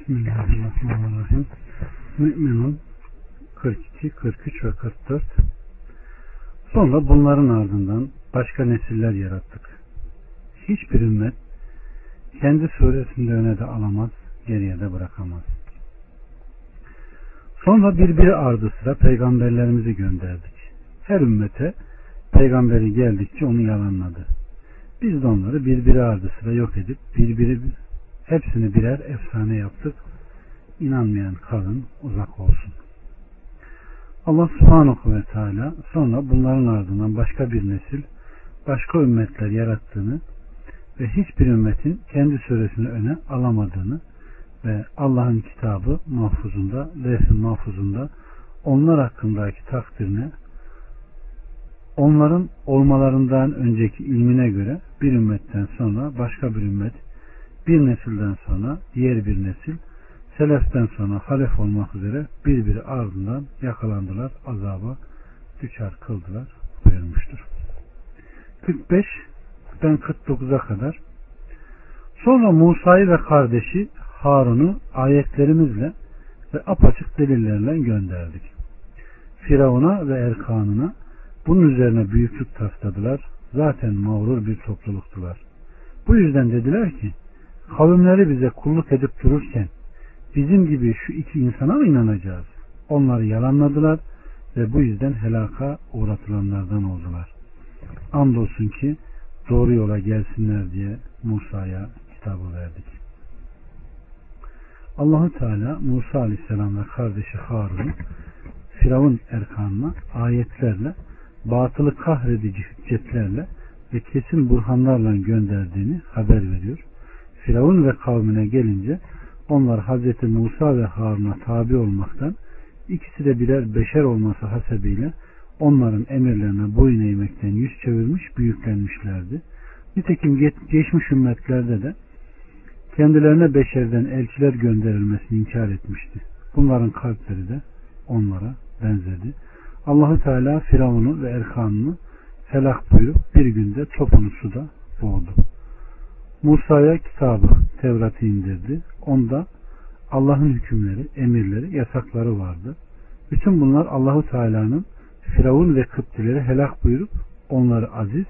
Bismillahirrahmanirrahim. Müminun 42, 43 ve 44 Sonra bunların ardından başka nesiller yarattık. Hiçbir ümmet kendi suresinde öne de alamaz, geriye de bırakamaz. Sonra birbiri ardı sıra peygamberlerimizi gönderdik. Her ümmete peygamberi geldikçe onu yalanladı. Biz de onları birbiri ardı sıra yok edip birbiri hepsini birer efsane yaptık. İnanmayan kavim uzak olsun. Allah subhanahu ve teala sonra bunların ardından başka bir nesil, başka ümmetler yarattığını ve hiçbir ümmetin kendi süresini öne alamadığını ve Allah'ın kitabı mahfuzunda, lehfin mahfuzunda onlar hakkındaki takdirine onların olmalarından önceki ilmine göre bir ümmetten sonra başka bir ümmet, bir nesilden sonra diğer bir nesil, seleften sonra halef olmak üzere birbiri ardından yakalandılar, azaba düçar kıldılar buyurmuştur. 45 ben 49'a kadar sonra Musa'yı ve kardeşi Harun'u ayetlerimizle ve apaçık delillerle gönderdik. Firavun'a ve Erkan'ına bunun üzerine büyüklük tasladılar. Zaten mağrur bir topluluktular. Bu yüzden dediler ki kavimleri bize kulluk edip dururken bizim gibi şu iki insana mı inanacağız? Onları yalanladılar ve bu yüzden helaka uğratılanlardan oldular. Andolsun ki doğru yola gelsinler diye Musa'ya kitabı verdik. Allahu Teala Musa Aleyhisselam ve kardeşi Harun'u Firavun erkanına ayetlerle batılı kahredici hüccetlerle ve kesin burhanlarla gönderdiğini haber veriyor. Firavun ve kavmine gelince onlar Hz. Musa ve Harun'a tabi olmaktan ikisi de birer beşer olması hasebiyle onların emirlerine boyun eğmekten yüz çevirmiş, büyüklenmişlerdi. Nitekim geçmiş ümmetlerde de kendilerine beşerden elçiler gönderilmesini inkar etmişti. Bunların kalpleri de onlara benzedi. Allahu Teala Firavun'u ve Erkan'ını helak buyurup bir günde topunu suda boğdu. Musa'ya kitabı Tevrat'ı indirdi. Onda Allah'ın hükümleri, emirleri, yasakları vardı. Bütün bunlar Allahu Teala'nın Firavun ve Kıptileri helak buyurup onları aziz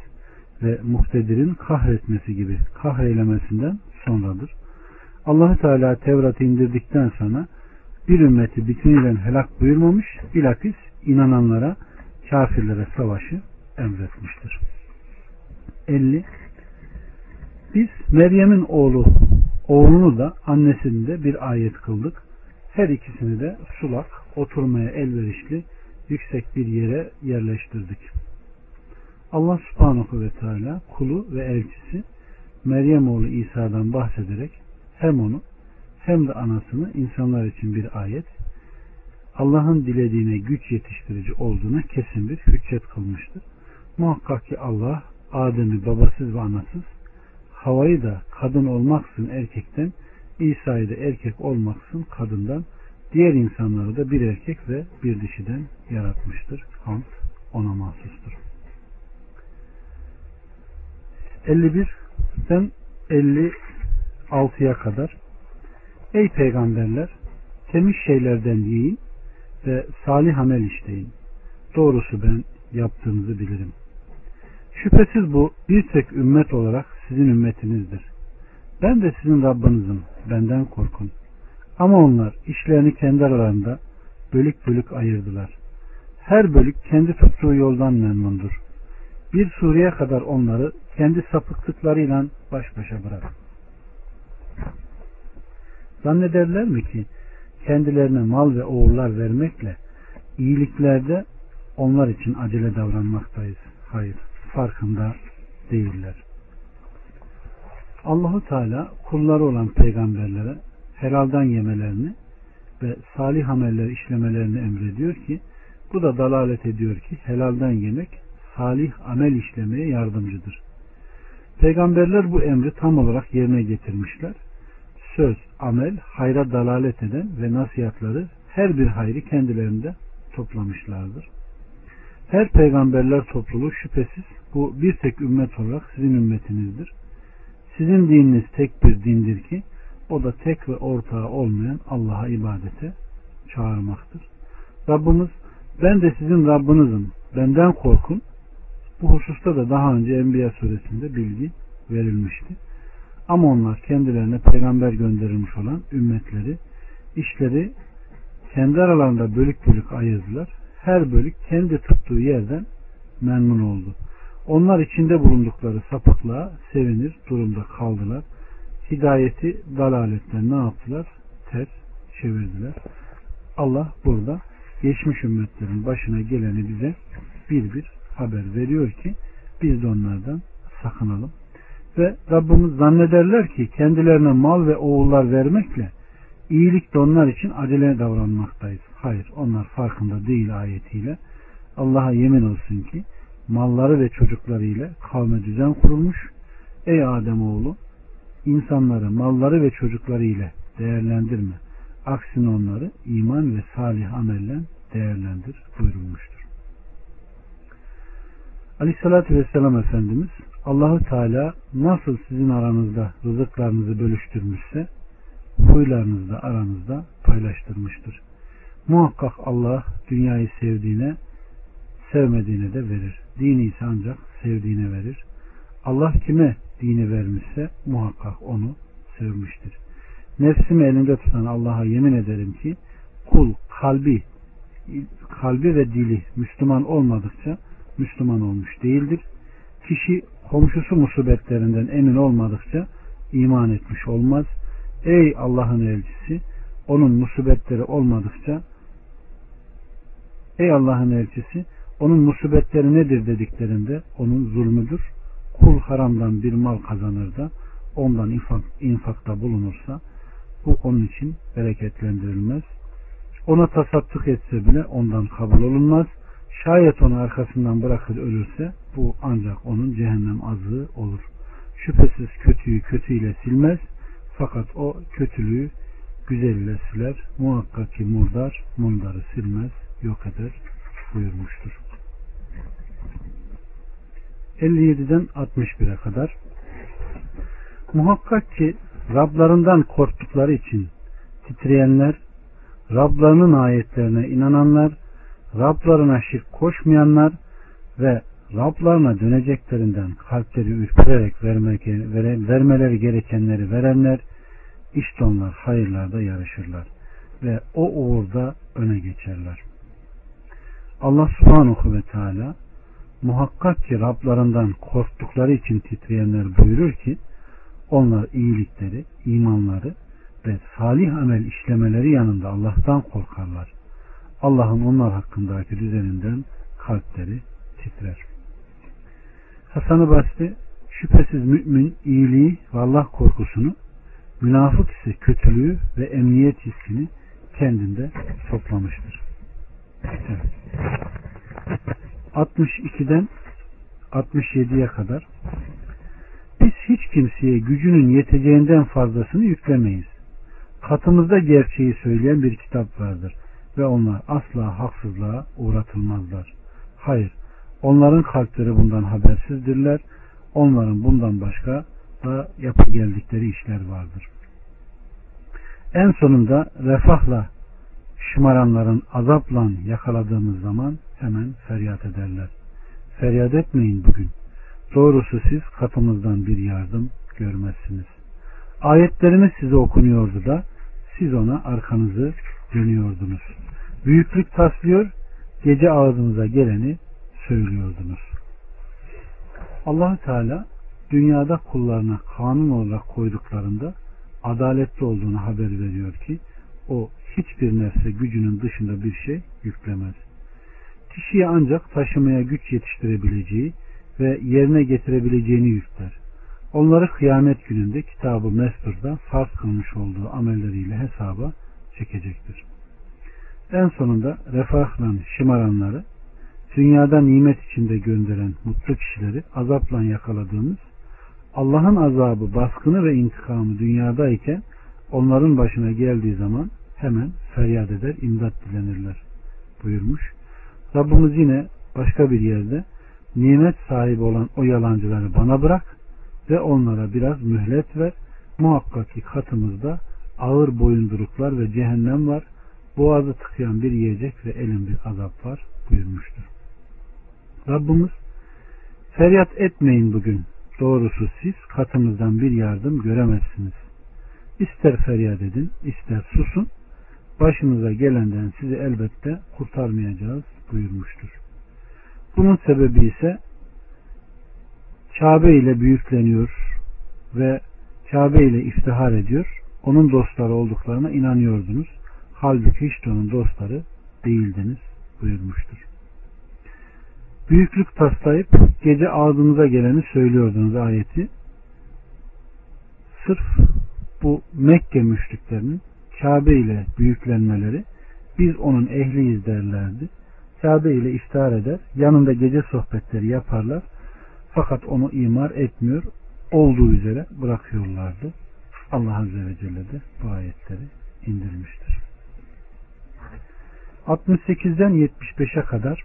ve muhtedirin kahretmesi gibi kahreylemesinden sonradır. Allahu Teala Tevrat'ı indirdikten sonra bir ümmeti bütünüyle helak buyurmamış, bilakis inananlara, kafirlere savaşı emretmiştir. 50. Biz Meryem'in oğlu, oğlunu da annesini de bir ayet kıldık. Her ikisini de sulak, oturmaya elverişli, yüksek bir yere yerleştirdik. Allah subhanahu ve teala kulu ve elçisi Meryem oğlu İsa'dan bahsederek hem onu hem de anasını insanlar için bir ayet, Allah'ın dilediğine güç yetiştirici olduğuna kesin bir hüccet kılmıştır. Muhakkak ki Allah Adem'i babasız ve anasız, havayı da kadın olmaksın erkekten, İsa'yı da erkek olmaksın kadından, diğer insanları da bir erkek ve bir dişiden yaratmıştır. Hamd ona mahsustur. 51'den 56'ya kadar Ey peygamberler temiz şeylerden yiyin ve salih amel işleyin. Doğrusu ben yaptığınızı bilirim. Şüphesiz bu bir tek ümmet olarak sizin ümmetinizdir. Ben de sizin Rabbinizim. Benden korkun. Ama onlar işlerini kendi aralarında bölük bölük ayırdılar. Her bölük kendi tuttuğu yoldan memnundur. Bir sureye kadar onları kendi sapıklıklarıyla baş başa bırakın. Zannederler mi ki kendilerine mal ve oğullar vermekle iyiliklerde onlar için acele davranmaktayız. Hayır, farkında değiller. Allahu Teala kulları olan peygamberlere helaldan yemelerini ve salih ameller işlemelerini emrediyor ki bu da dalalet ediyor ki helaldan yemek salih amel işlemeye yardımcıdır. Peygamberler bu emri tam olarak yerine getirmişler söz, amel, hayra dalalet eden ve nasihatları her bir hayrı kendilerinde toplamışlardır. Her peygamberler topluluğu şüphesiz bu bir tek ümmet olarak sizin ümmetinizdir. Sizin dininiz tek bir dindir ki O da tek ve ortağı olmayan Allah'a ibadete çağırmaktır. Rabbimiz ben de sizin Rabbinizim. Benden korkun. Bu hususta da daha önce Enbiya suresinde bilgi verilmişti. Ama onlar kendilerine peygamber gönderilmiş olan ümmetleri işleri kendi aralarında bölük bölük ayırdılar. Her bölük kendi tuttuğu yerden memnun oldu. Onlar içinde bulundukları sapıklığa sevinir durumda kaldılar. Hidayeti dalaletten ne yaptılar? Ters çevirdiler. Allah burada geçmiş ümmetlerin başına geleni bize bir bir haber veriyor ki biz de onlardan sakınalım. Ve Rabbimiz zannederler ki kendilerine mal ve oğullar vermekle iyilik de onlar için acele davranmaktayız. Hayır onlar farkında değil ayetiyle. Allah'a yemin olsun ki malları ve çocukları ile kavme düzen kurulmuş. Ey Adem oğlu insanları malları ve çocukları ile değerlendirme. Aksine onları iman ve salih amelle değerlendir buyurulmuştur. Aleyhissalatü Vesselam Efendimiz Allahu Teala nasıl sizin aranızda rızıklarınızı bölüştürmüşse huylarınızı da aranızda paylaştırmıştır. Muhakkak Allah dünyayı sevdiğine sevmediğine de verir. Dini ise ancak sevdiğine verir. Allah kime dini vermişse muhakkak onu sevmiştir. Nefsimi elinde tutan Allah'a yemin ederim ki kul kalbi kalbi ve dili Müslüman olmadıkça Müslüman olmuş değildir. Kişi komşusu musibetlerinden emin olmadıkça iman etmiş olmaz. Ey Allah'ın elçisi onun musibetleri olmadıkça Ey Allah'ın elçisi onun musibetleri nedir dediklerinde onun zulmüdür. Kul haramdan bir mal kazanır da ondan infak, infakta bulunursa bu onun için bereketlendirilmez. Ona tasadduk etse bile ondan kabul olunmaz. Şayet onu arkasından bırakır ölürse bu ancak onun cehennem azığı olur. Şüphesiz kötüyü kötüyle silmez fakat o kötülüğü güzelle siler. Muhakkak ki murdar mundarı silmez, yok eder buyurmuştur. 57'den 61'e kadar Muhakkak ki Rablarından korktukları için titreyenler, Rablarının ayetlerine inananlar, Rablarına şirk koşmayanlar ve Rablarına döneceklerinden kalpleri ürpererek vermek, vermeleri gerekenleri verenler, işte onlar hayırlarda yarışırlar ve o uğurda öne geçerler. Allah subhanahu ve teala muhakkak ki Rablarından korktukları için titreyenler buyurur ki onlar iyilikleri, imanları ve salih amel işlemeleri yanında Allah'tan korkarlar. Allah'ın onlar hakkındaki düzeninden kalpleri titrer. Hasan-ı Basri şüphesiz mümin iyiliği ve Allah korkusunu münafık ise kötülüğü ve emniyet hissini kendinde toplamıştır. Evet. 62'den 67'ye kadar biz hiç kimseye gücünün yeteceğinden fazlasını yüklemeyiz. Katımızda gerçeği söyleyen bir kitap vardır ve onlar asla haksızlığa uğratılmazlar. Hayır, onların kalpleri bundan habersizdirler. Onların bundan başka da yapı geldikleri işler vardır. En sonunda refahla şımaranların azapla yakaladığımız zaman hemen feryat ederler. Feryat etmeyin bugün. Doğrusu siz katımızdan bir yardım görmezsiniz. Ayetlerimiz size okunuyordu da siz ona arkanızı dönüyordunuz. Büyüklük taslıyor, gece ağzınıza geleni söylüyordunuz. allah Teala dünyada kullarına kanun olarak koyduklarında adaletli olduğunu haber veriyor ki o hiçbir nefse gücünün dışında bir şey yüklemez. Kişiye ancak taşımaya güç yetiştirebileceği ve yerine getirebileceğini yükler. Onları kıyamet gününde kitabı mesturda farz kılmış olduğu amelleriyle hesaba çekecektir. En sonunda refahla şımaranları, dünyada nimet içinde gönderen mutlu kişileri azapla yakaladığımız, Allah'ın azabı, baskını ve intikamı dünyadayken onların başına geldiği zaman hemen feryat eder, imdat dilenirler buyurmuş. Rabbimiz yine başka bir yerde nimet sahibi olan o yalancıları bana bırak ve onlara biraz mühlet ver. Muhakkak ki katımızda ağır boyunduruklar ve cehennem var. Boğazı tıkayan bir yiyecek ve elin bir azap var buyurmuştur. Rabbimiz feryat etmeyin bugün. Doğrusu siz katımızdan bir yardım göremezsiniz. İster feryat edin, ister susun. Başınıza gelenden sizi elbette kurtarmayacağız buyurmuştur. Bunun sebebi ise Kabe ile büyükleniyor ve Kabe ile iftihar ediyor. Onun dostları olduklarına inanıyordunuz. Halbuki hiç de onun dostları değildiniz buyurmuştur. Büyüklük taslayıp gece ağzınıza geleni söylüyordunuz ayeti. Sırf bu Mekke müşriklerinin Kabe ile büyüklenmeleri biz onun ehliyiz derlerdi. Kabe ile iftihar eder, yanında gece sohbetleri yaparlar. Fakat onu imar etmiyor, olduğu üzere bırakıyorlardı. Allah Azze ve Celle de bu ayetleri indirmiştir. 68'den 75'e kadar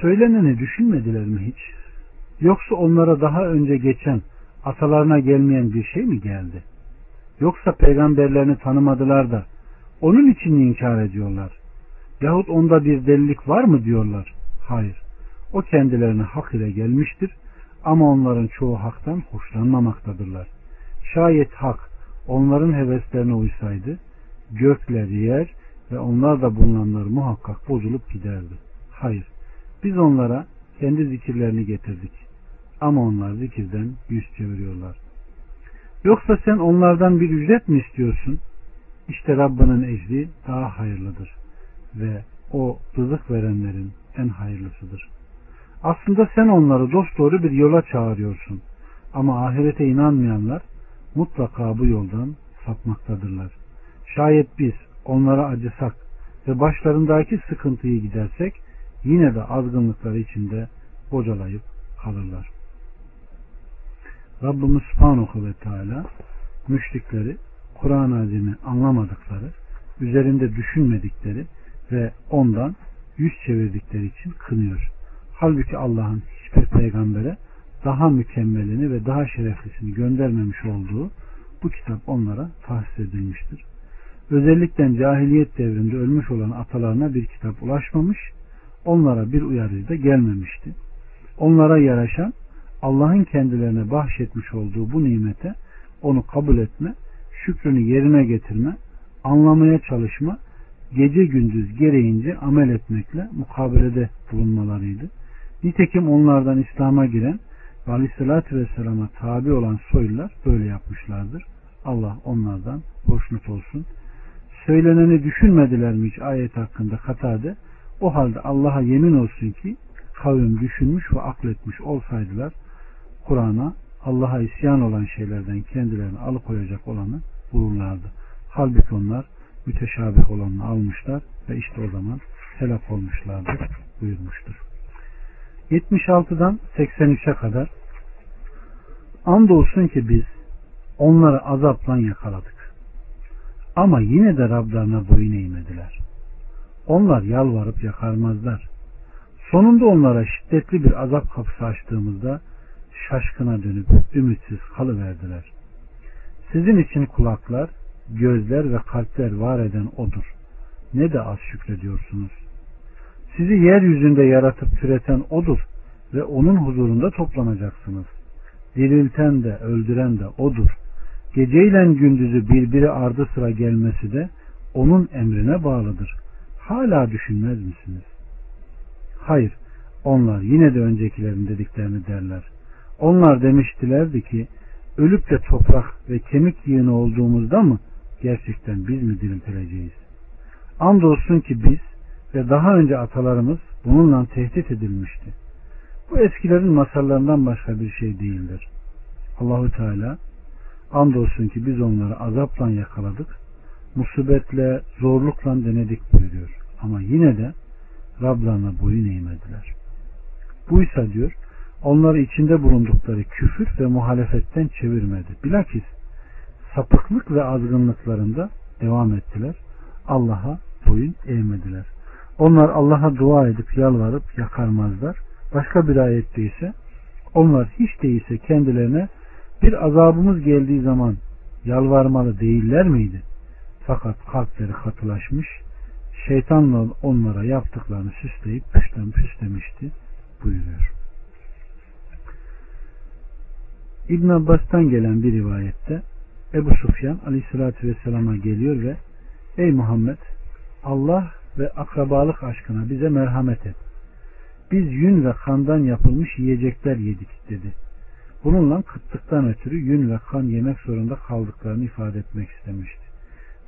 söyleneni düşünmediler mi hiç? Yoksa onlara daha önce geçen atalarına gelmeyen bir şey mi geldi? Yoksa peygamberlerini tanımadılar da onun için inkar ediyorlar? Yahut onda bir delilik var mı diyorlar? Hayır. O kendilerine hak ile gelmiştir ama onların çoğu haktan hoşlanmamaktadırlar. Şayet hak onların heveslerine uysaydı gökler yer ve onlar da bulunanlar muhakkak bozulup giderdi. Hayır. Biz onlara kendi zikirlerini getirdik. Ama onlar zikirden yüz çeviriyorlar. Yoksa sen onlardan bir ücret mi istiyorsun? İşte Rabbinin ecri daha hayırlıdır. Ve o rızık verenlerin en hayırlısıdır. Aslında sen onları dosdoğru bir yola çağırıyorsun. Ama ahirete inanmayanlar mutlaka bu yoldan sapmaktadırlar. Şayet biz onlara acısak ve başlarındaki sıkıntıyı gidersek yine de azgınlıkları içinde bocalayıp kalırlar. Rabbimiz Subhanahu ve Teala müşrikleri Kur'an-ı Azim'i anlamadıkları, üzerinde düşünmedikleri ve ondan yüz çevirdikleri için kınıyor. Halbuki Allah'ın hiçbir peygambere daha mükemmelini ve daha şereflisini göndermemiş olduğu bu kitap onlara tahsis edilmiştir. Özellikle cahiliyet devrinde ölmüş olan atalarına bir kitap ulaşmamış, onlara bir uyarıcı da gelmemişti. Onlara yaraşan Allah'ın kendilerine bahşetmiş olduğu bu nimete onu kabul etme, şükrünü yerine getirme, anlamaya çalışma, gece gündüz gereğince amel etmekle mukabelede bulunmalarıydı. Nitekim onlardan İslam'a giren ve Aleyhisselatü Vesselam'a tabi olan soylular böyle yapmışlardır. Allah onlardan hoşnut olsun. Söyleneni düşünmediler mi hiç ayet hakkında katade? O halde Allah'a yemin olsun ki kavim düşünmüş ve akletmiş olsaydılar Kur'an'a Allah'a isyan olan şeylerden kendilerini alıkoyacak olanı bulurlardı. Halbuki onlar müteşabih olanını almışlar ve işte o zaman helak olmuşlardır buyurmuştur. 76'dan 83'e kadar andolsun ki biz onları azapla yakaladık. Ama yine de Rablarına boyun eğmediler. Onlar yalvarıp yakarmazlar. Sonunda onlara şiddetli bir azap kapısı açtığımızda şaşkına dönüp ümitsiz kalıverdiler. Sizin için kulaklar, gözler ve kalpler var eden O'dur. Ne de az şükrediyorsunuz. Sizi yeryüzünde yaratıp türeten O'dur ve O'nun huzurunda toplanacaksınız. Dirilten de öldüren de O'dur. Geceyle gündüzü birbiri ardı sıra gelmesi de O'nun emrine bağlıdır. Hala düşünmez misiniz? Hayır, onlar yine de öncekilerin dediklerini derler. Onlar demiştilerdi ki ölüp de toprak ve kemik yığını olduğumuzda mı gerçekten biz mi diriltileceğiz? Andolsun ki biz ve daha önce atalarımız bununla tehdit edilmişti. Bu eskilerin masallarından başka bir şey değildir. Allahu Teala andolsun ki biz onları azapla yakaladık, musibetle, zorlukla denedik buyuruyor. Ama yine de Rablarına boyun eğmediler. Buysa diyor, onları içinde bulundukları küfür ve muhalefetten çevirmedi. Bilakis sapıklık ve azgınlıklarında devam ettiler. Allah'a boyun eğmediler. Onlar Allah'a dua edip yalvarıp yakarmazlar. Başka bir ayette ise onlar hiç değilse kendilerine Bir azabımız geldiği zaman yalvarmalı değiller miydi? Fakat kalpleri katılaşmış, şeytanla onlara yaptıklarını süsleyip püstem püslemişti buyuruyor. İbn Abbas'tan gelen bir rivayette Ebu Sufyan aleyhissalatü vesselama geliyor ve Ey Muhammed Allah ve akrabalık aşkına bize merhamet et. Biz yün ve kandan yapılmış yiyecekler yedik dedi. Bununla kıtlıktan ötürü yün ve kan yemek zorunda kaldıklarını ifade etmek istemişti.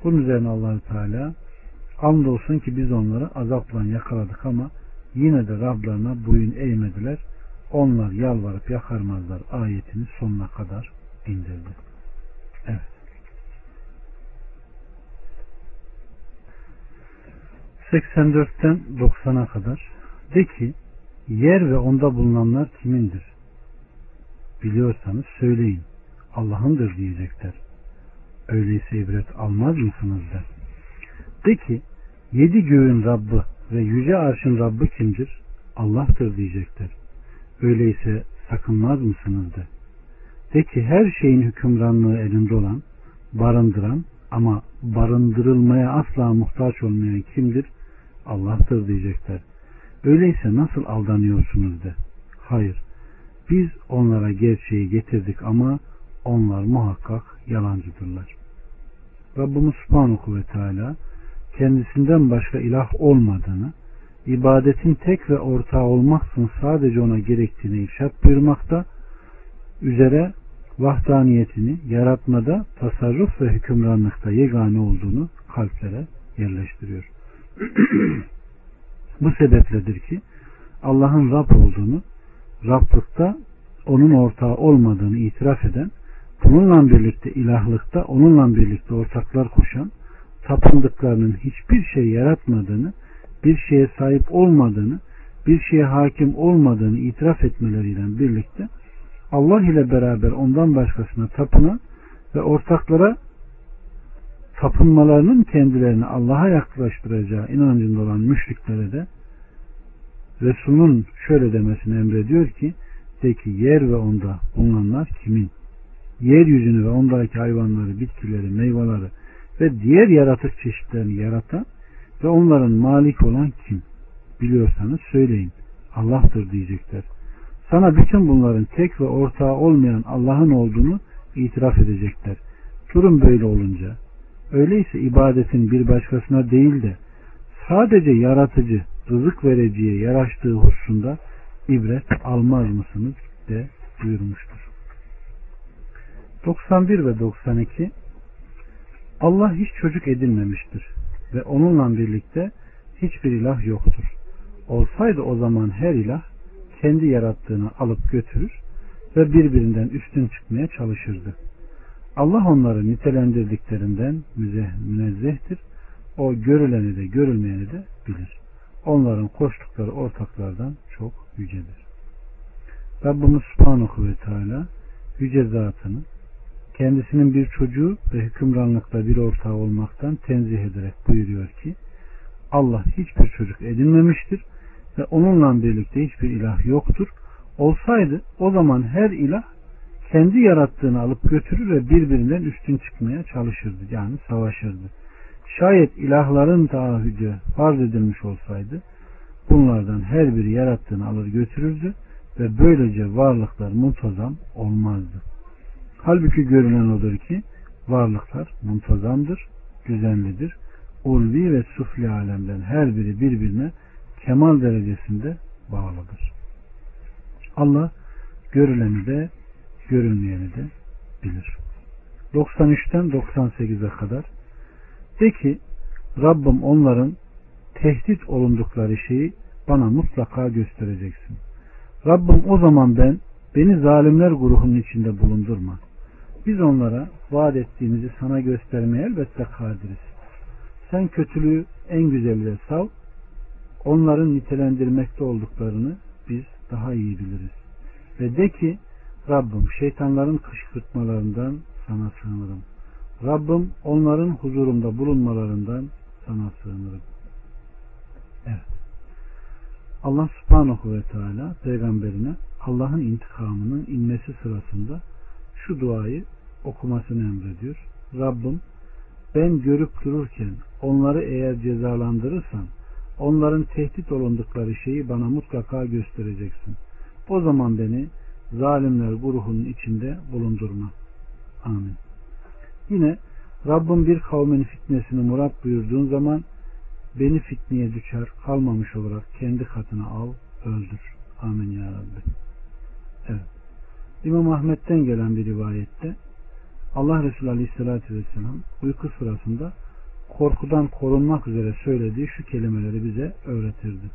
Bunun üzerine allah Teala andolsun ki biz onları azapla yakaladık ama yine de Rablarına boyun eğmediler. Onlar yalvarıp yakarmazlar ayetini sonuna kadar indirdi. Evet. ...84'ten 90'a kadar... ...de ki... ...yer ve onda bulunanlar kimindir? Biliyorsanız söyleyin. Allah'ındır diyecekler. Öyleyse ibret almaz mısınız der. De ki... ...yedi göğün Rabbi ve yüce arşın Rabbi kimdir? Allah'tır diyecekler. Öyleyse sakınmaz mısınız de. De ki her şeyin hükümranlığı elinde olan, barındıran ama barındırılmaya asla muhtaç olmayan kimdir? Allah'tır diyecekler. Öyleyse nasıl aldanıyorsunuz de. Hayır. Biz onlara gerçeği getirdik ama onlar muhakkak yalancıdırlar. Rabbimiz Subhanahu ve Teala kendisinden başka ilah olmadığını, ibadetin tek ve ortağı olmaksın sadece ona gerektiğini irşat buyurmakta, üzere vahdaniyetini yaratmada, tasarruf ve hükümranlıkta yegane olduğunu kalplere yerleştiriyor. Bu sebepledir ki Allah'ın Rab olduğunu, Rablıkta onun ortağı olmadığını itiraf eden, bununla birlikte ilahlıkta onunla birlikte ortaklar koşan, tapındıklarının hiçbir şey yaratmadığını, bir şeye sahip olmadığını, bir şeye hakim olmadığını itiraf etmeleriyle birlikte Allah ile beraber ondan başkasına tapınan ve ortaklara tapınmalarının kendilerini Allah'a yaklaştıracağı inancında olan müşriklere de Resul'ün şöyle demesini emrediyor ki de ki yer ve onda bulunanlar kimin? Yeryüzünü ve ondaki hayvanları, bitkileri, meyveleri ve diğer yaratık çeşitlerini yaratan ve onların malik olan kim? Biliyorsanız söyleyin. Allah'tır diyecekler. Sana bütün bunların tek ve ortağı olmayan Allah'ın olduğunu itiraf edecekler. Durum böyle olunca öyleyse ibadetin bir başkasına değil de sadece yaratıcı, rızık vericiye yaraştığı hususunda ibret almaz mısınız de buyurmuştur. 91 ve 92 Allah hiç çocuk edinmemiştir ve onunla birlikte hiçbir ilah yoktur. Olsaydı o zaman her ilah kendi yarattığını alıp götürür ve birbirinden üstün çıkmaya çalışırdı. Allah onları nitelendirdiklerinden münezzehtir. O görüleni de görülmeyeni de bilir. Onların koştukları ortaklardan çok yücedir. Rabbimiz Subhanahu ve Teala yüce zatını kendisinin bir çocuğu ve hükümranlıkta bir ortağı olmaktan tenzih ederek buyuruyor ki Allah hiçbir çocuk edinmemiştir ve onunla birlikte hiçbir ilah yoktur. Olsaydı o zaman her ilah kendi yarattığını alıp götürür ve birbirinden üstün çıkmaya çalışırdı. Yani savaşırdı. Şayet ilahların taahhüdü farz edilmiş olsaydı bunlardan her biri yarattığını alır götürürdü ve böylece varlıklar muntazam olmazdı. Halbuki görünen odur ki varlıklar muntazamdır, düzenlidir. Ulvi ve sufli alemden her biri birbirine kemal derecesinde bağlıdır. Allah görüleni de görünmeyeni de bilir. 93'ten 98'e kadar de ki Rabbim onların tehdit olundukları şeyi bana mutlaka göstereceksin. Rabbim o zaman ben beni zalimler grubunun içinde bulundurma. Biz onlara vaat ettiğimizi sana göstermeye elbette kadiriz. Sen kötülüğü en güzeliyle sav, onların nitelendirmekte olduklarını biz daha iyi biliriz. Ve de ki Rabbim şeytanların kışkırtmalarından sana sığınırım. Rabbim onların huzurumda bulunmalarından sana sığınırım. Evet. Allah subhanahu ve teala peygamberine Allah'ın intikamının inmesi sırasında şu duayı okumasını emrediyor. Rabbim ben görüp dururken onları eğer cezalandırırsan onların tehdit olundukları şeyi bana mutlaka göstereceksin. O zaman beni zalimler grubunun içinde bulundurma. Amin. Yine Rabbim bir kavmin fitnesini murat buyurduğun zaman beni fitneye düşer kalmamış olarak kendi katına al öldür. Amin ya Rabbi. Evet. İmam Ahmet'ten gelen bir rivayette Allah Resulü Aleyhisselatü Vesselam uyku sırasında korkudan korunmak üzere söylediği şu kelimeleri bize öğretirdi.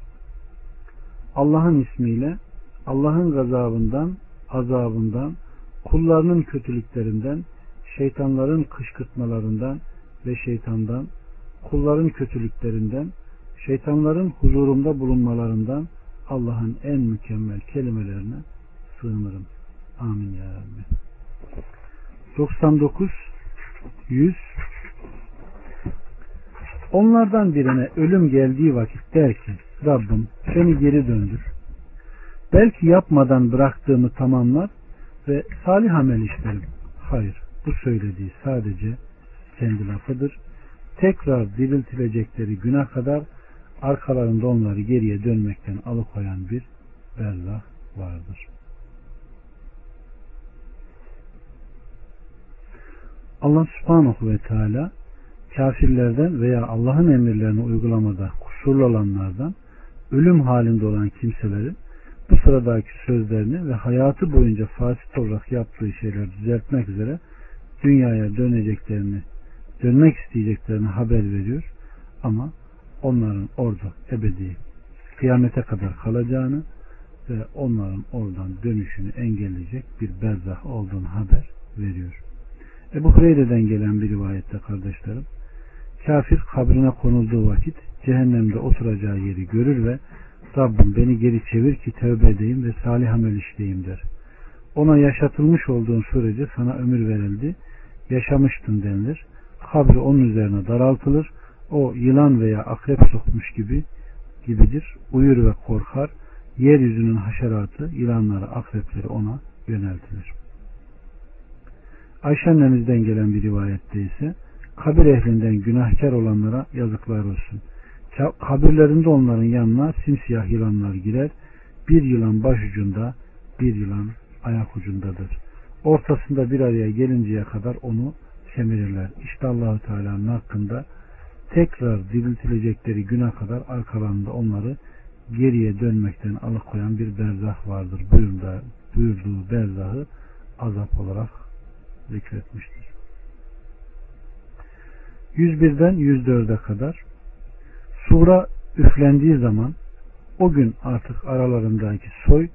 Allah'ın ismiyle Allah'ın gazabından, azabından, kullarının kötülüklerinden, şeytanların kışkırtmalarından ve şeytandan, kulların kötülüklerinden, şeytanların huzurumda bulunmalarından Allah'ın en mükemmel kelimelerine sığınırım. Amin ya Rabbi. 99 100 Onlardan birine ölüm geldiği vakit der ki Rabbim beni geri döndür. Belki yapmadan bıraktığımı tamamlar ve salih amel işlerim. Hayır bu söylediği sadece kendi lafıdır. Tekrar diriltilecekleri güne kadar arkalarında onları geriye dönmekten alıkoyan bir berzah vardır. Allah subhanahu ve teala kafirlerden veya Allah'ın emirlerini uygulamada kusurlu olanlardan ölüm halinde olan kimselerin bu sıradaki sözlerini ve hayatı boyunca fasit olarak yaptığı şeyleri düzeltmek üzere dünyaya döneceklerini, dönmek isteyeceklerini haber veriyor. Ama onların orada ebedi kıyamete kadar kalacağını ve onların oradan dönüşünü engelleyecek bir berzah olduğunu haber veriyor. Ebu Hureyre'den gelen bir rivayette kardeşlerim kafir kabrine konulduğu vakit cehennemde oturacağı yeri görür ve Rabbim beni geri çevir ki tövbe edeyim ve salih amel işleyeyim der. Ona yaşatılmış olduğun sürece sana ömür verildi. Yaşamıştın denilir. Kabri onun üzerine daraltılır. O yılan veya akrep sokmuş gibi gibidir. Uyur ve korkar. Yeryüzünün haşeratı, yılanları, akrepleri ona yöneltilir. Ayşe annemizden gelen bir rivayette ise kabir ehlinden günahkar olanlara yazıklar olsun. Kabirlerinde onların yanına simsiyah yılanlar girer. Bir yılan baş ucunda, bir yılan ayak ucundadır. Ortasında bir araya gelinceye kadar onu kemirirler. İşte Allahu Teala'nın hakkında tekrar diriltilecekleri güne kadar arkalarında onları geriye dönmekten alıkoyan bir berzah vardır. Buyurduğu, buyurduğu berzahı azap olarak zikretmiştir. 101'den 104'e kadar sura üflendiği zaman o gün artık aralarındaki soy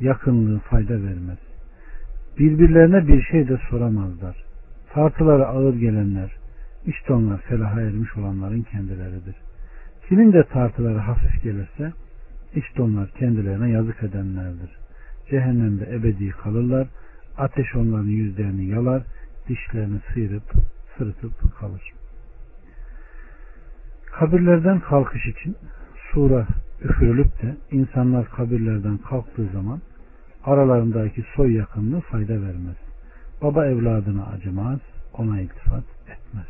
yakınlığı fayda vermez. Birbirlerine bir şey de soramazlar. Tartıları ağır gelenler, işte onlar felaha ermiş olanların kendileridir. Kimin de tartıları hafif gelirse, işte onlar kendilerine yazık edenlerdir. Cehennemde ebedi kalırlar, ateş onların yüzlerini yalar, dişlerini sıyırıp sırıtıp kalır. Kabirlerden kalkış için sura üfürülüp de insanlar kabirlerden kalktığı zaman aralarındaki soy yakınlığı fayda vermez. Baba evladına acımaz, ona iltifat etmez.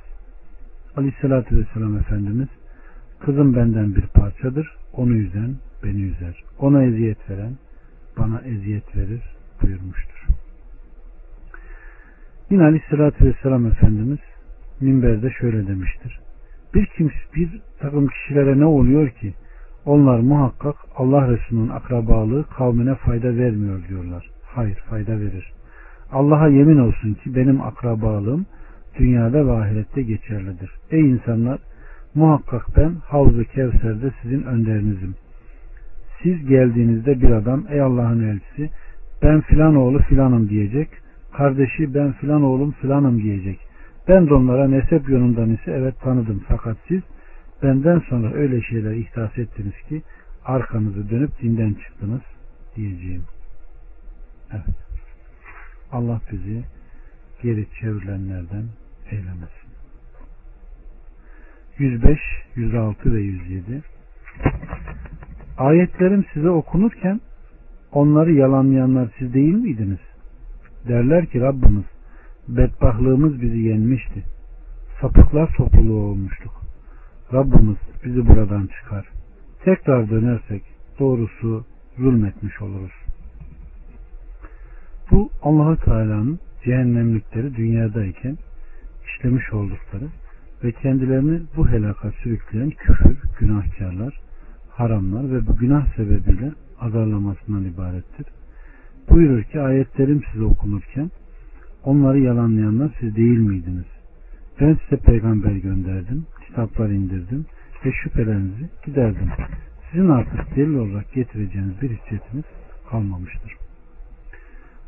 Aleyhissalatü vesselam Efendimiz kızım benden bir parçadır, onu yüzen beni üzer. Ona eziyet veren bana eziyet verir buyurmuştur. Yine Aleyhissalatü vesselam Efendimiz minberde şöyle demiştir. Bir kimse bir takım kişilere ne oluyor ki onlar muhakkak Allah Resulü'nün akrabalığı kavmine fayda vermiyor diyorlar. Hayır fayda verir. Allah'a yemin olsun ki benim akrabalığım dünyada ve ahirette geçerlidir. Ey insanlar muhakkak ben Havz-ı Kevser'de sizin önderinizim. Siz geldiğinizde bir adam ey Allah'ın elçisi ben filan oğlu filanım diyecek. Kardeşi ben filan oğlum filanım diyecek. Ben de onlara nesep yönünden ise evet tanıdım fakat siz benden sonra öyle şeyler ihdas ettiniz ki arkanızı dönüp dinden çıktınız diyeceğim. Evet. Allah bizi geri çevrilenlerden eylemesin. 105, 106 ve 107 Ayetlerim size okunurken onları yalanlayanlar siz değil miydiniz? Derler ki Rabbimiz bedbahlığımız bizi yenmişti. Sapıklar topluluğu olmuştuk. Rabbimiz bizi buradan çıkar. Tekrar dönersek doğrusu zulmetmiş oluruz. Bu Allahu Teala'nın cehennemlikleri dünyadayken işlemiş oldukları ve kendilerini bu helaka sürükleyen küfür, günahkarlar, haramlar ve bu günah sebebiyle azarlamasından ibarettir. Buyurur ki ayetlerim size okunurken onları yalanlayanlar siz değil miydiniz? Ben size peygamber gönderdim, kitaplar indirdim ve şüphelerinizi giderdim. Sizin artık delil olarak getireceğiniz bir hissiyetiniz kalmamıştır.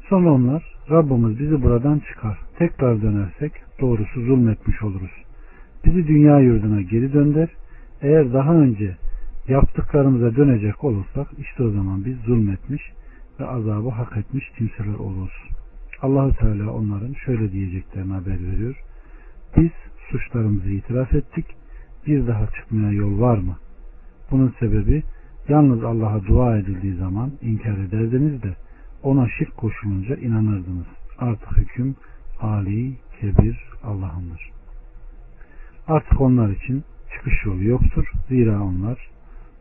Sonra onlar Rabbimiz bizi buradan çıkar. Tekrar dönersek doğrusu zulmetmiş oluruz. Bizi dünya yurduna geri dönder. Eğer daha önce yaptıklarımıza dönecek olursak işte o zaman biz zulmetmiş ve azabı hak etmiş kimseler oluruz. Allahu Teala onların şöyle diyeceklerini haber veriyor. Biz suçlarımızı itiraf ettik. Bir daha çıkmaya yol var mı? Bunun sebebi yalnız Allah'a dua edildiği zaman inkar ederdiniz de ona şirk koşulunca inanırdınız. Artık hüküm Ali, Kebir Allah'ındır. Artık onlar için çıkış yolu yoktur. Zira onlar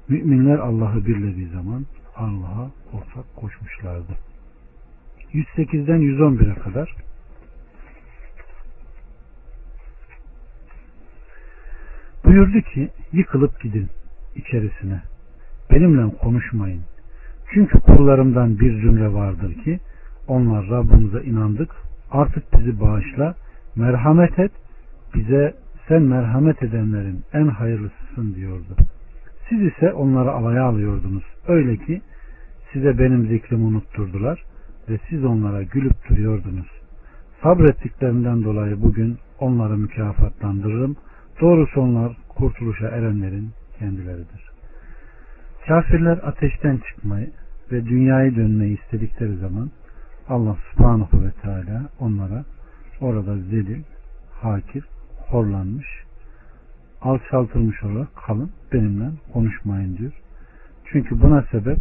müminler Allah'ı birlediği zaman Allah'a ortak koşmuşlardı. 108'den 111'e kadar buyurdu ki yıkılıp gidin içerisine benimle konuşmayın çünkü kullarımdan bir zümre vardır ki onlar Rabbimize inandık artık bizi bağışla merhamet et bize sen merhamet edenlerin en hayırlısısın diyordu. Siz ise onları alaya alıyordunuz. Öyle ki size benim zikrimi unutturdular ve siz onlara gülüp duruyordunuz. Sabrettiklerinden dolayı bugün onları mükafatlandırırım. Doğrusu onlar kurtuluşa erenlerin kendileridir. Kafirler ateşten çıkmayı ve dünyayı dönmeyi istedikleri zaman Allah subhanahu ve teala onlara orada zelil, hakir, horlanmış, alçaltılmış olarak kalın benimle konuşmayın diyor. Çünkü buna sebep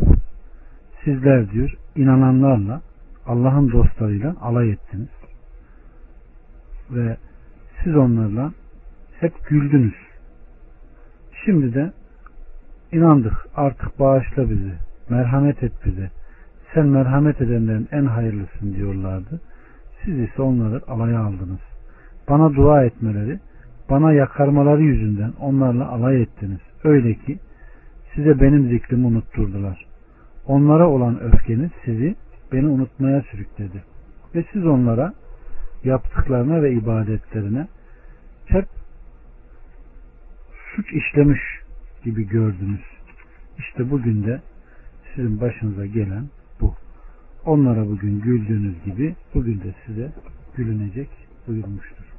sizler diyor inananlarla Allah'ın dostlarıyla alay ettiniz. Ve siz onlarla hep güldünüz. Şimdi de inandık artık bağışla bizi, merhamet et bize. Sen merhamet edenlerin en hayırlısın diyorlardı. Siz ise onları alaya aldınız. Bana dua etmeleri, bana yakarmaları yüzünden onlarla alay ettiniz. Öyle ki size benim zikrimi unutturdular. Onlara olan öfkeniz sizi beni unutmaya sürükledi. Ve siz onlara yaptıklarına ve ibadetlerine hep suç işlemiş gibi gördünüz. İşte bugün de sizin başınıza gelen bu. Onlara bugün güldüğünüz gibi bugün de size gülünecek buyurmuştur.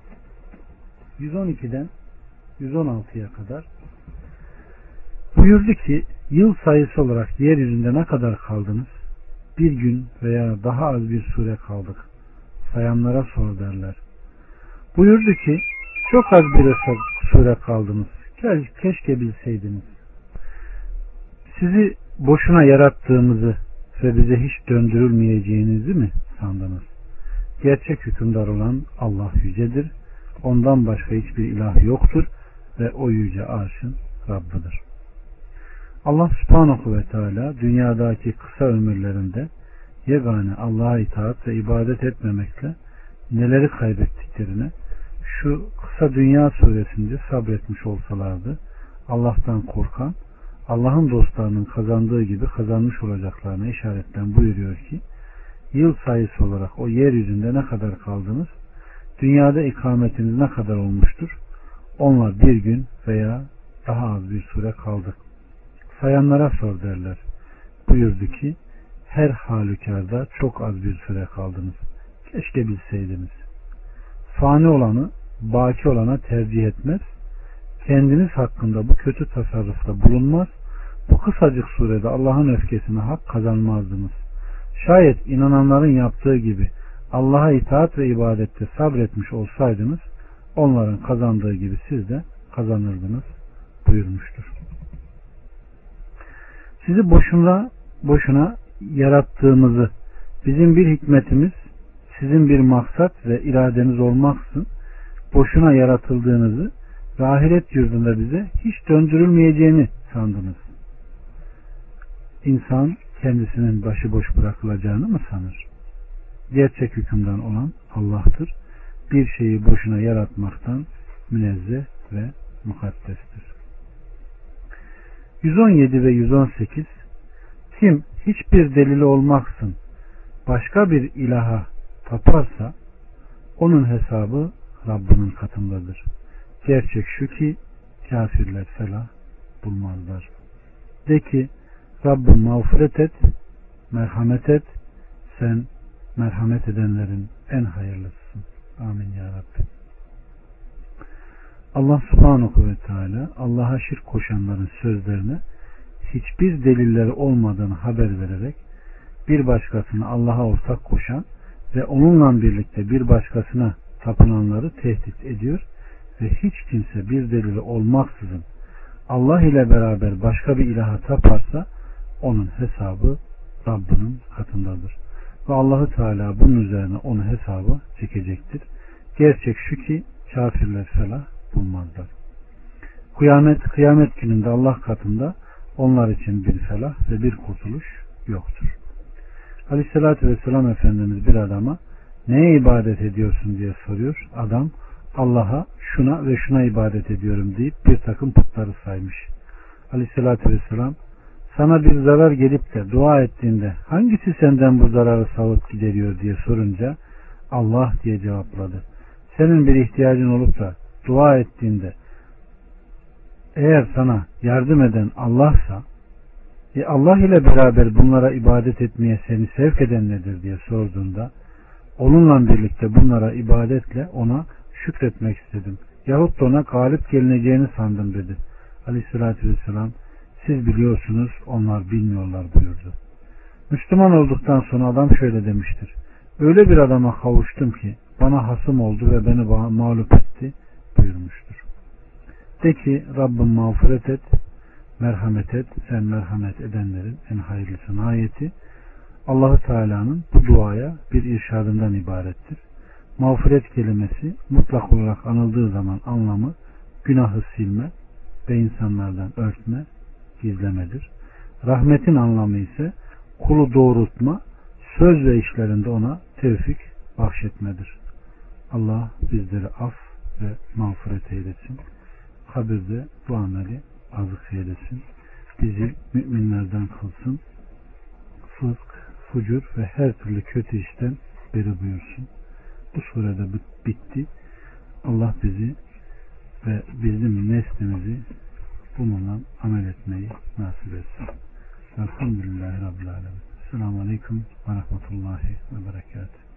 112'den 116'ya kadar buyurdu ki yıl sayısı olarak yeryüzünde ne kadar kaldınız? Bir gün veya daha az bir süre kaldık. Sayanlara sor derler. Buyurdu ki çok az bir süre kaldınız. Keşke bilseydiniz. Sizi boşuna yarattığımızı ve bize hiç döndürülmeyeceğinizi mi sandınız? Gerçek hükümdar olan Allah yücedir Ondan başka hiçbir ilah yoktur ve o yüce arşın Rabbidir. Allah subhanahu ve teala dünyadaki kısa ömürlerinde yegane Allah'a itaat ve ibadet etmemekle neleri kaybettiklerine şu kısa dünya suresinde sabretmiş olsalardı Allah'tan korkan Allah'ın dostlarının kazandığı gibi kazanmış olacaklarına işaretten buyuruyor ki yıl sayısı olarak o yeryüzünde ne kadar kaldınız Dünyada ikametiniz ne kadar olmuştur? Onlar bir gün veya daha az bir süre kaldık. Sayanlara sor derler. Buyurdu ki her halükarda çok az bir süre kaldınız. Keşke bilseydiniz. Fani olanı baki olana tercih etmez. Kendiniz hakkında bu kötü tasarrufta bulunmaz. Bu kısacık surede Allah'ın öfkesine hak kazanmazdınız. Şayet inananların yaptığı gibi Allah'a itaat ve ibadette sabretmiş olsaydınız onların kazandığı gibi siz de kazanırdınız buyurmuştur. Sizi boşuna boşuna yarattığımızı bizim bir hikmetimiz sizin bir maksat ve iradeniz olmaksın boşuna yaratıldığınızı ve ahiret yurdunda bize hiç döndürülmeyeceğini sandınız. İnsan kendisinin başıboş bırakılacağını mı sanır? Gerçek hükümden olan Allah'tır. Bir şeyi boşuna yaratmaktan münezzeh ve mukaddestir. 117 ve 118 Kim hiçbir delili olmaksın başka bir ilaha taparsa onun hesabı Rabbinin katındadır. Gerçek şu ki kafirler felah bulmazlar. De ki Rabbim mağfiret et, merhamet et, sen merhamet edenlerin en hayırlısısın. Amin ya Rabbi. Allah subhanahu ve teala Allah'a şirk koşanların sözlerine hiçbir delilleri olmadığını haber vererek bir başkasını Allah'a ortak koşan ve onunla birlikte bir başkasına tapınanları tehdit ediyor ve hiç kimse bir delili olmaksızın Allah ile beraber başka bir ilaha taparsa onun hesabı Rabbinin katındadır. Ve Allahu Teala bunun üzerine onu hesabı çekecektir. Gerçek şu ki kafirler felah bulmazlar. Kıyamet, kıyamet gününde Allah katında onlar için bir felah ve bir kurtuluş yoktur. Aleyhissalatü Vesselam Efendimiz bir adama neye ibadet ediyorsun diye soruyor. Adam Allah'a şuna ve şuna ibadet ediyorum deyip bir takım putları saymış. Aleyhissalatü Vesselam sana bir zarar gelip de dua ettiğinde hangisi senden bu zararı savup gideriyor diye sorunca Allah diye cevapladı. Senin bir ihtiyacın olup da dua ettiğinde eğer sana yardım eden Allah'sa e Allah ile beraber bunlara ibadet etmeye seni sevk eden nedir diye sorduğunda onunla birlikte bunlara ibadetle ona şükretmek istedim. Yahut da ona galip gelineceğini sandım dedi. Aleyhissalatü vesselam siz biliyorsunuz onlar bilmiyorlar buyurdu. Müslüman olduktan sonra adam şöyle demiştir. Öyle bir adama kavuştum ki bana hasım oldu ve beni mağlup etti buyurmuştur. De ki Rabbim mağfiret et, merhamet et, sen merhamet edenlerin en hayırlısın ayeti Allahu Teala'nın bu duaya bir irşadından ibarettir. Mağfiret kelimesi mutlak olarak anıldığı zaman anlamı günahı silme ve insanlardan örtme, gizlemedir. Rahmetin anlamı ise kulu doğrultma, söz ve işlerinde ona tevfik bahşetmedir. Allah bizleri af ve mağfiret eylesin. Kabirde bu ameli azık eylesin. Bizi müminlerden kılsın. Fısk, fucur ve her türlü kötü işten beri buyursun. Bu surede bitti. Allah bizi ve bizim neslimizi bununla amel etmeyi nasip etsin. Elhamdülillahi Rabbil Alemin. Selamun Aleyküm ve Rahmetullahi ve Berekatuhu.